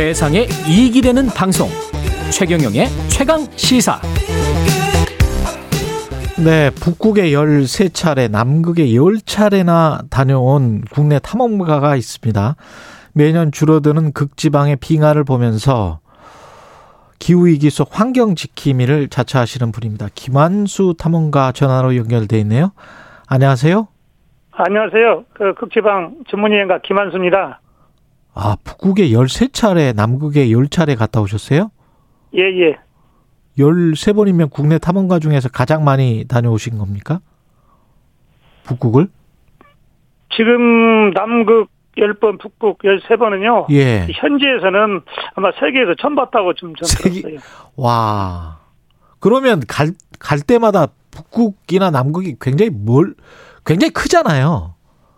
세상에 이익이 되는 방송 최경영의 최강 시사 네, 북극에 13차례, 남극에 10차례나 다녀온 국내 탐험가가 있습니다. 매년 줄어드는 극지방의 빙하를 보면서 기후위기 속 환경 지킴이를 자처하시는 분입니다. 김한수 탐험가 전화로 연결돼 있네요. 안녕하세요. 안녕하세요. 그 극지방 전문여행가 김한수입니다. 아, 북극에 13차례, 남극에 10차례 갔다 오셨어요? 예, 예. 13번이면 국내 탐험가 중에서 가장 많이 다녀오신 겁니까? 북극을? 지금 남극 10번, 북극 13번은요. 예. 현지에서는 아마 세계에서 처음 봤다고 좀 저는 세계- 들었어요. 와. 그러면 갈, 갈 때마다 북극이나 남극이 굉장히 멀, 굉장히 크잖아요.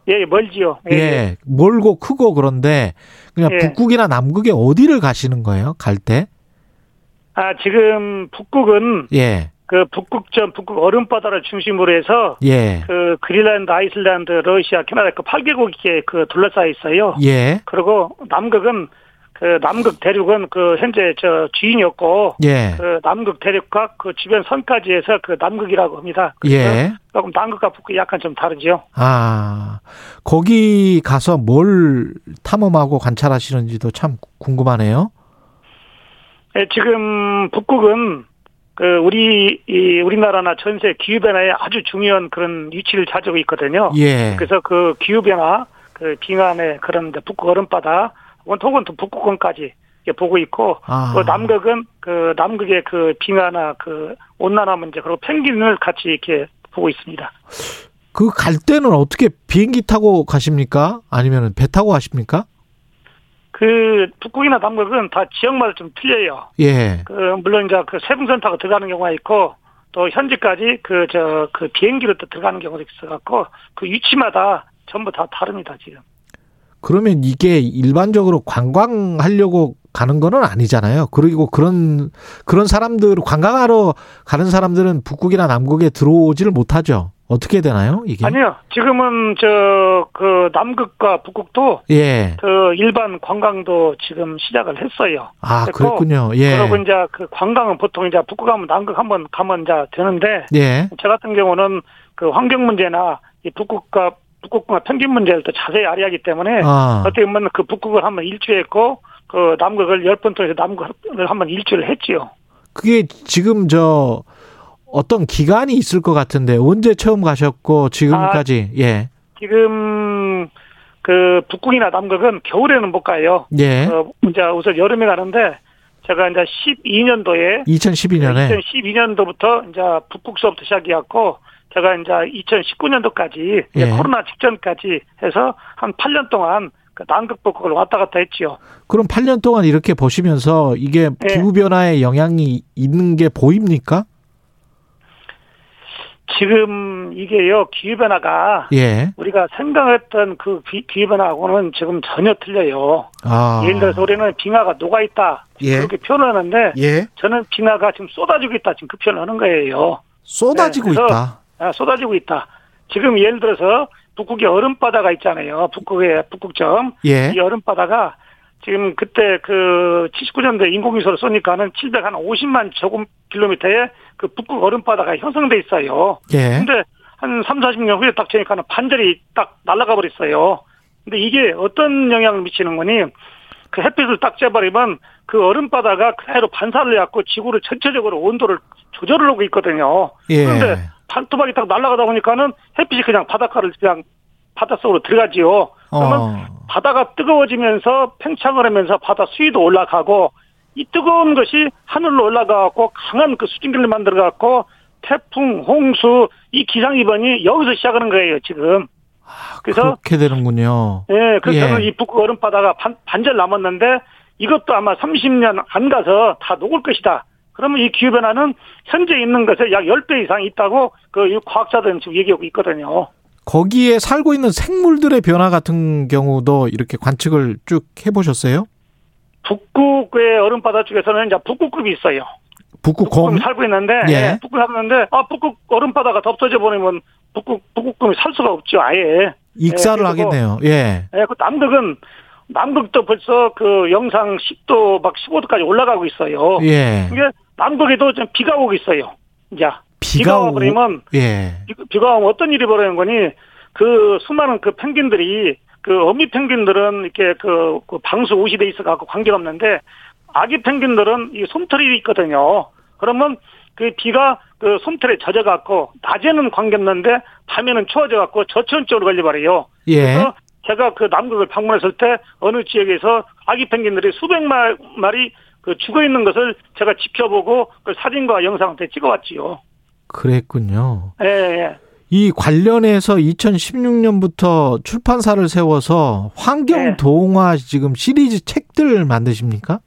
예, 예, 멀지요. 예. 멀고 크고 그런데 그냥 예. 북극이나 남극에 어디를 가시는 거예요? 갈 때? 아, 지금 북극은 예. 그 북극점, 북극 얼음바다를 중심으로 해서 예. 그 그린란드, 아이슬란드, 러시아, 캐나다 그 8개국에 그 둘러싸여 있어요. 예. 그리고 남극은 그 남극 대륙은 그 현재 저 주인이 없고 예. 그 남극 대륙과 그 주변 선까지 해서 그 남극이라고 합니다. 예. 조금 남극과 북극이 약간 좀 다르죠. 아. 거기 가서 뭘 탐험하고 관찰하시는지도 참 궁금하네요. 예, 지금 북극은 그 우리 이 우리나라나 전세 기후 변화에 아주 중요한 그런 위치를 차지하고 있거든요. 예. 그래서 그 기후 변화, 그 빙하의 그런 북극 얼음바다, 혹은 또 북극권까지 보고 있고, 아. 그 남극은 그 남극의 그 빙하나 그 온난화 문제 그리고 펭귄을 같이 이렇게 보고 있습니다. 그 갈 때는 어떻게 비행기 타고 가십니까? 아니면 배 타고 가십니까? 그 북극이나 남극은 다 지역마다 좀 틀려요. 예. 그 물론 이제 그 세분선 타고 들어가는 경우가 있고 또 현지까지 그 저그 비행기로 또 들어가는 경우도 있어 갖고 그 위치마다 전부 다 다릅니다 지금. 그러면 이게 일반적으로 관광하려고 가는 거는 아니잖아요. 그리고 그런 그런 사람들 관광하러 가는 사람들은 북극이나 남극에 들어오지를 못하죠. 어떻게 되나요? 이게? 아니요 지금은 저 그 남극과 북극도 예. 그 일반 관광도 지금 시작을 했어요. 아, 그랬군요. 예. 그리고 이제 그 관광은 보통 이제 북극 가면 남극 한번 가면 이제 되는데 예. 저 같은 경우는 그 환경 문제나 이 북극과 북극과 펭귄 문제를 또 자세히 알아야하기 때문에 아. 어떻게 보면 그 북극을 한번 일주했고 그 남극을 열 번 통해서 남극을 한번 일주를 했지요. 그게 지금 저 어떤 기간이 있을 것 같은데 언제 처음 가셨고 지금까지 예. 지금 그 북극이나 남극은 겨울에는 못 가요. 예. 어, 이제 우선 여름에 가는데 제가 이제 12년도에 2012년에 2012년도부터 이제 북극 수업부터 시작이었고 제가 이제 2019년도까지 예. 코로나 직전까지 해서 한 8년 동안 그 남극 북극을 왔다 갔다 했지요. 그럼 8년 동안 이렇게 보시면서 이게 예. 기후 변화에 영향이 있는 게 보입니까? 지금 이게요 기후 변화가 예. 우리가 생각했던 그 기- 기후 변화하고는 지금 전혀 틀려요. 아. 예를 들어서 우리는 빙하가 녹아 있다 예. 그렇게 표현하는데 예. 저는 빙하가 지금 쏟아지고 있다 지금 그 표현하는 거예요. 쏟아지고 네, 있다. 아, 쏟아지고 있다. 지금 예를 들어서 북극에 얼음바다가 있잖아요. 북극의 북극점 예. 이 얼음바다가 지금 그때 그 79년도에 인공위성을 쏘니까는 750만 제곱 킬로미터의 그 북극 얼음바다가 형성돼 있어요. 예. 근데 한 3, 40년 후에 딱 되니까는 반절이 딱 날아가 버렸어요. 근데 이게 어떤 영향을 미치는 거니? 그 햇빛을 딱 쬐버리면 그 얼음바다가 그대로 반사를 해갖고 지구를 전체적으로 온도를 조절을 하고 있거든요. 예. 그런데 반토막이 딱 날아가다 보니까는 햇빛이 그냥 바닷가를 그냥 바닷속으로 들어가지요. 그러면 어. 바다가 뜨거워지면서 팽창을 하면서 바다 수위도 올라가고 이 뜨거운 것이 하늘로 올라가고 강한 그 수증기를 만들어 갖고 태풍, 홍수 이 기상 이번이 여기서 시작하는 거예요 지금. 그래서 그렇게 되는군요. 예, 그래서 예. 이 북극 얼음 바다가 반, 반절 남았는데 이것도 아마 30년 안 가서 다 녹을 것이다. 그러면 이 기후 변화는 현재 있는 것에 약 10배 이상 있다고 그이 과학자들은 지금 얘기하고 있거든요. 거기에 살고 있는 생물들의 변화 같은 경우도 이렇게 관측을 쭉 해보셨어요? 북극의 얼음바다 쪽에서는 이제 북극급이 있어요. 북극 북극금이 곰? 살고 있는데 예. 예, 북극 살는데 아 북극 얼음바다가 덮어져 버리면 북극 북극금이 살 수가 없죠 아예. 익사를 예, 하겠네요. 예. 예, 그 남극은 남극도 벌써 그 영상 10도 막 15도까지 올라가고 있어요. 예. 이게 남극에도 좀 비가 오고 있어요. 이제 비가 오고 버리면 예. 비- 비가 오면 어떤 일이 벌어지는 거니 그 수많은 그 펭귄들이 그 어미 펭귄들은 이렇게 그, 그 방수 옷이 돼 있어 갖고 관계가 없는데 아기 펭귄들은 이 솜털이 있거든요. 그러면 그 비가 그 솜털에 젖어 갖고 낮에는 관계 없는데 밤에는 추워져 갖고 저체온증으로 걸려버려요. 예. 그래서 제가 그 남극을 방문했을 때 어느 지역에서 아기 펭귄들이 수백 마- 마리 그 죽어 있는 것을 제가 지켜보고 그 사진과 영상을 다 찍어왔지요. 그랬군요. 예, 예. 이 관련해서 2016년부터 출판사를 세워서 환경 네. 동화 지금 시리즈 책들 만드십니까?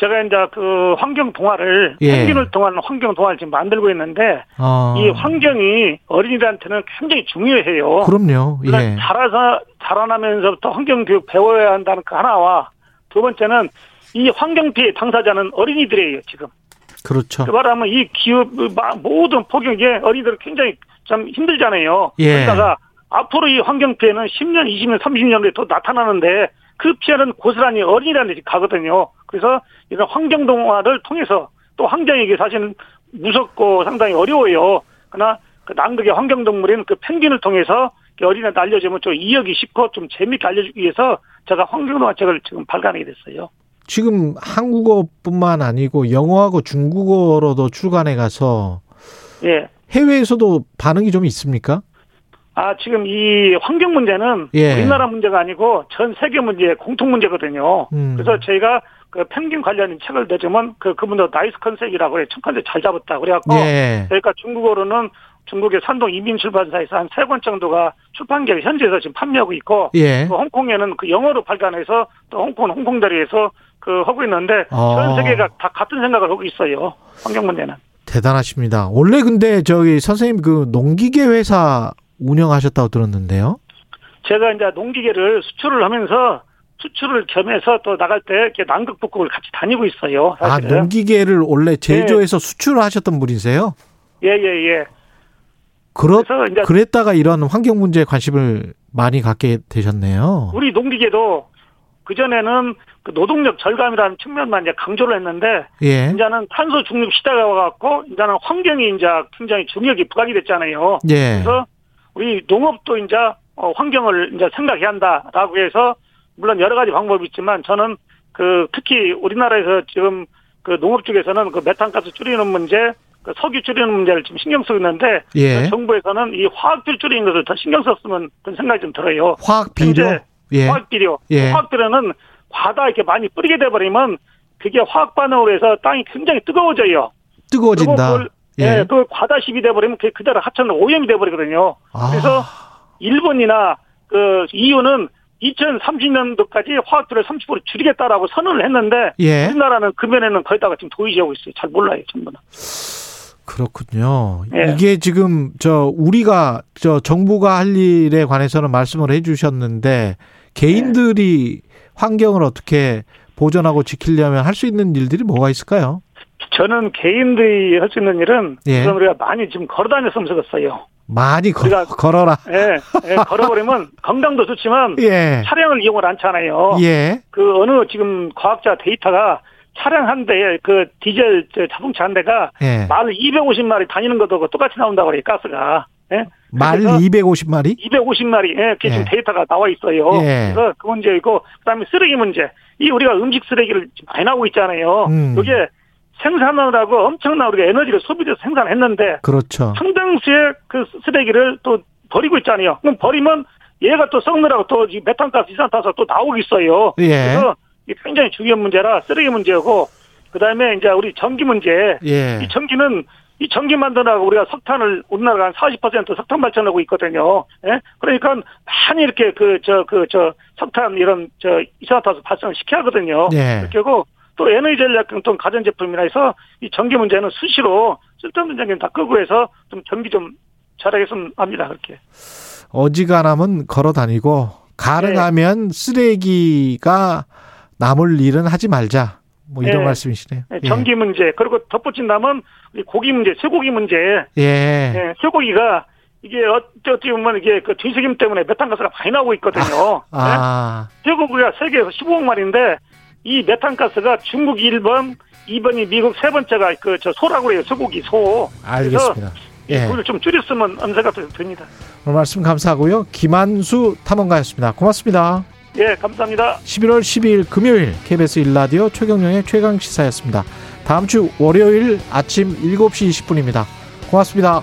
제가 이제 그 환경 동화를 예. 펭귄을 통한 환경 동화를 지금 만들고 있는데 어. 이 환경이 어린이들한테는 굉장히 중요해요. 그럼요. 예. 자라서 자라나면서부터 환경 교육 배워야 한다는 그 하나와 두 번째는 이 환경 피해 당사자는 어린이들이에요 지금. 그렇죠. 그 말하면 이 마- 모든 폭염에 어린이들은 굉장히 좀 힘들잖아요. 예. 그러다가 앞으로 이 환경 피해는 10년, 20년, 30년 후에 또 나타나는데 그 피해는 고스란히 어린이들한테 가거든요. 그래서 이런 환경 동화를 통해서 또 환경에게 사실은 무섭고 상당히 어려워요. 그러나 그 남극의 환경 동물인 그 펭귄을 통해서 어린이한테 알려주면 좀 이해하기 쉽고 좀 재밌게 알려주기 위해서 제가 환경 동화 책을 지금 발간하게 됐어요. 지금 한국어뿐만 아니고 영어하고 중국어로도 출간해 가서 예. 해외에서도 반응이 좀 있습니까? 아, 지금 이 환경 문제는 예. 우리나라 문제가 아니고 전 세계 문제, 공통 문제거든요. 음. 그래서 저희가 그 펭귄 관련 책을 내주면 그, 그분도 nice concept이라고 그래. 첫 컨셉 잘 잡았다. 그래갖고 예. 저희가 중국어로는 중국의 산동 이민 출판사에서 한 세 권 정도가 출판계를 현지에서 지금 판매하고 있고 예. 또 홍콩에는 그 영어로 발간해서 또 홍콩은 홍콩다리에서 그 하고 있는데 어. 전 세계가 다 같은 생각을 하고 있어요. 환경 문제는. 대단하십니다. 원래 근데 저기 선생님 그 농기계 회사 운영하셨다고 들었는데요. 제가 이제 농기계를 수출을 하면서 수출을 겸해서 또 나갈 때 이렇게 남극 북극을 같이 다니고 있어요. 아, 사실은. 농기계를 원래 제조해서 수출하셨던 분이세요? 예예 예. 그렇 그래서 이제 그랬다가 이런 환경 문제에 관심을 많이 갖게 되셨네요. 우리 농기계도 그 전에는 그 노동력 절감이라는 측면만 이제 강조를 했는데 예. 이제는 탄소 중립 시대가 와갖고 이제는 환경이 이제 굉장히 중요하게 부각이 됐잖아요. 예. 그래서 우리 농업도 이제 어, 환경을 이제 생각해야 한다라고 해서 물론 여러 가지 방법이 있지만 저는 그 특히 우리나라에서 지금 그 농업 쪽에서는 그 메탄가스 줄이는 문제, 그 석유 줄이는 문제를 지금 신경 쓰고 있는데 예. 정부에서는 이 화학비료 줄이는 것을 더 신경 썼으면 그런 생각이 좀 들어요. 화학 비료. 현재 예. 화학비료. 예. 화학비료는 과다 이렇게 많이 뿌리게 돼버리면 그게 화학 반응으로 해서 땅이 굉장히 뜨거워져요. 뜨거워진다. 그걸, 예. 그걸 과다 시비 돼버리면 그게 그대로 하천은 오염이 돼버리거든요. 아. 그래서 일본이나 그 EU는 2030년도까지 화학비를 30% 줄이겠다라고 선언을 했는데 예. 우리나라는 금연에는 거기다가 지금 도의지하고 있어요. 잘 몰라요, 전부 다. 그렇군요. 예. 이게 지금 저 우리가 저 정부가 할 일에 관해서는 말씀을 해 주셨는데 개인들이 환경을 어떻게 보존하고 지키려면 할 수 있는 일들이 뭐가 있을까요? 저는 개인들이 할 수 있는 일은 예. 우선 우리가 많이 지금 걸어다녔으면 좋겠어요. 많이 걸, 우리가- 걸어라. 예, 예, 걸어버리면 건강도 좋지만 예. 차량을 이용을 않잖아요. 예. 그 어느 지금 과학자 데이터가 차량 한 대에 그 디젤 저 자동차 한 대가 예. 말 250마리 다니는 것도 똑같이 나온다고 그래요, 가스가. 예? 말 그래서 250마리? 250마리, 예, 그게 지금 예. 데이터가 나와 있어요. 예. 그래서 그 문제이고, 그 다음에 쓰레기 문제. 이 우리가 음식 쓰레기를 지금 많이 나오고 있잖아요. 음. 그게 생산하느라고 엄청난 우리가 에너지를 소비해서 생산했는데, 그렇죠. 상당수의 그 쓰레기를 또 버리고 있잖아요. 그럼 버리면 얘가 또 썩느라고 또이 메탄가스, 이산화탄소 또 나오고 있어요. 예. 그래서 이게 굉장히 중요한 문제라 쓰레기 문제고, 그 다음에 이제 우리 전기 문제. 예. 이 전기는 이 전기 만드느라고 우리가 석탄을 우리나라가 한 40% 석탄 발전하고 있거든요. 예? 그러니까 많이 이렇게 그 저 그저 석탄 이런 저 이산화탄소 발전을 시켜야 하거든요. 예. 그리고 또 에너지 전략 등 가전 제품이나 해서 이 전기 문제는 수시로 쓸데없는 전기는 다 끄고 해서 좀 전기 좀 잘하겠으면 합니다. 그렇게. 어지간하면 걸어 다니고 가능하면 쓰레기가 남을 일은 하지 말자. 뭐 이런 예. 말씀이시네요. 예, 전기 문제 그리고 덧붙인다면 고기 문제, 쇠고기 문제. 예. 예. 예, 쇠고기가 이게 어찌 보면 이게 그 뒤식임 때문에 메탄가스가 많이 나오고 있거든요. 아, 네? 제국가 세계에서 15억 마리인데 이 메탄가스가 중국 1번, 2번이 미국 세 번째가 그 저 소라고 해요. 소고기 소. 알겠습니다. 예. 그걸 좀 줄였으면 생각 듭니다. 오늘 말씀 감사하고요. 김한수 탐험가였습니다. 고맙습니다. 예, 감사합니다. 11월 12일 금요일 KBS 1라디오 최경영의 최강 시사였습니다. 다음 주 월요일 아침 7시 20분입니다. 고맙습니다.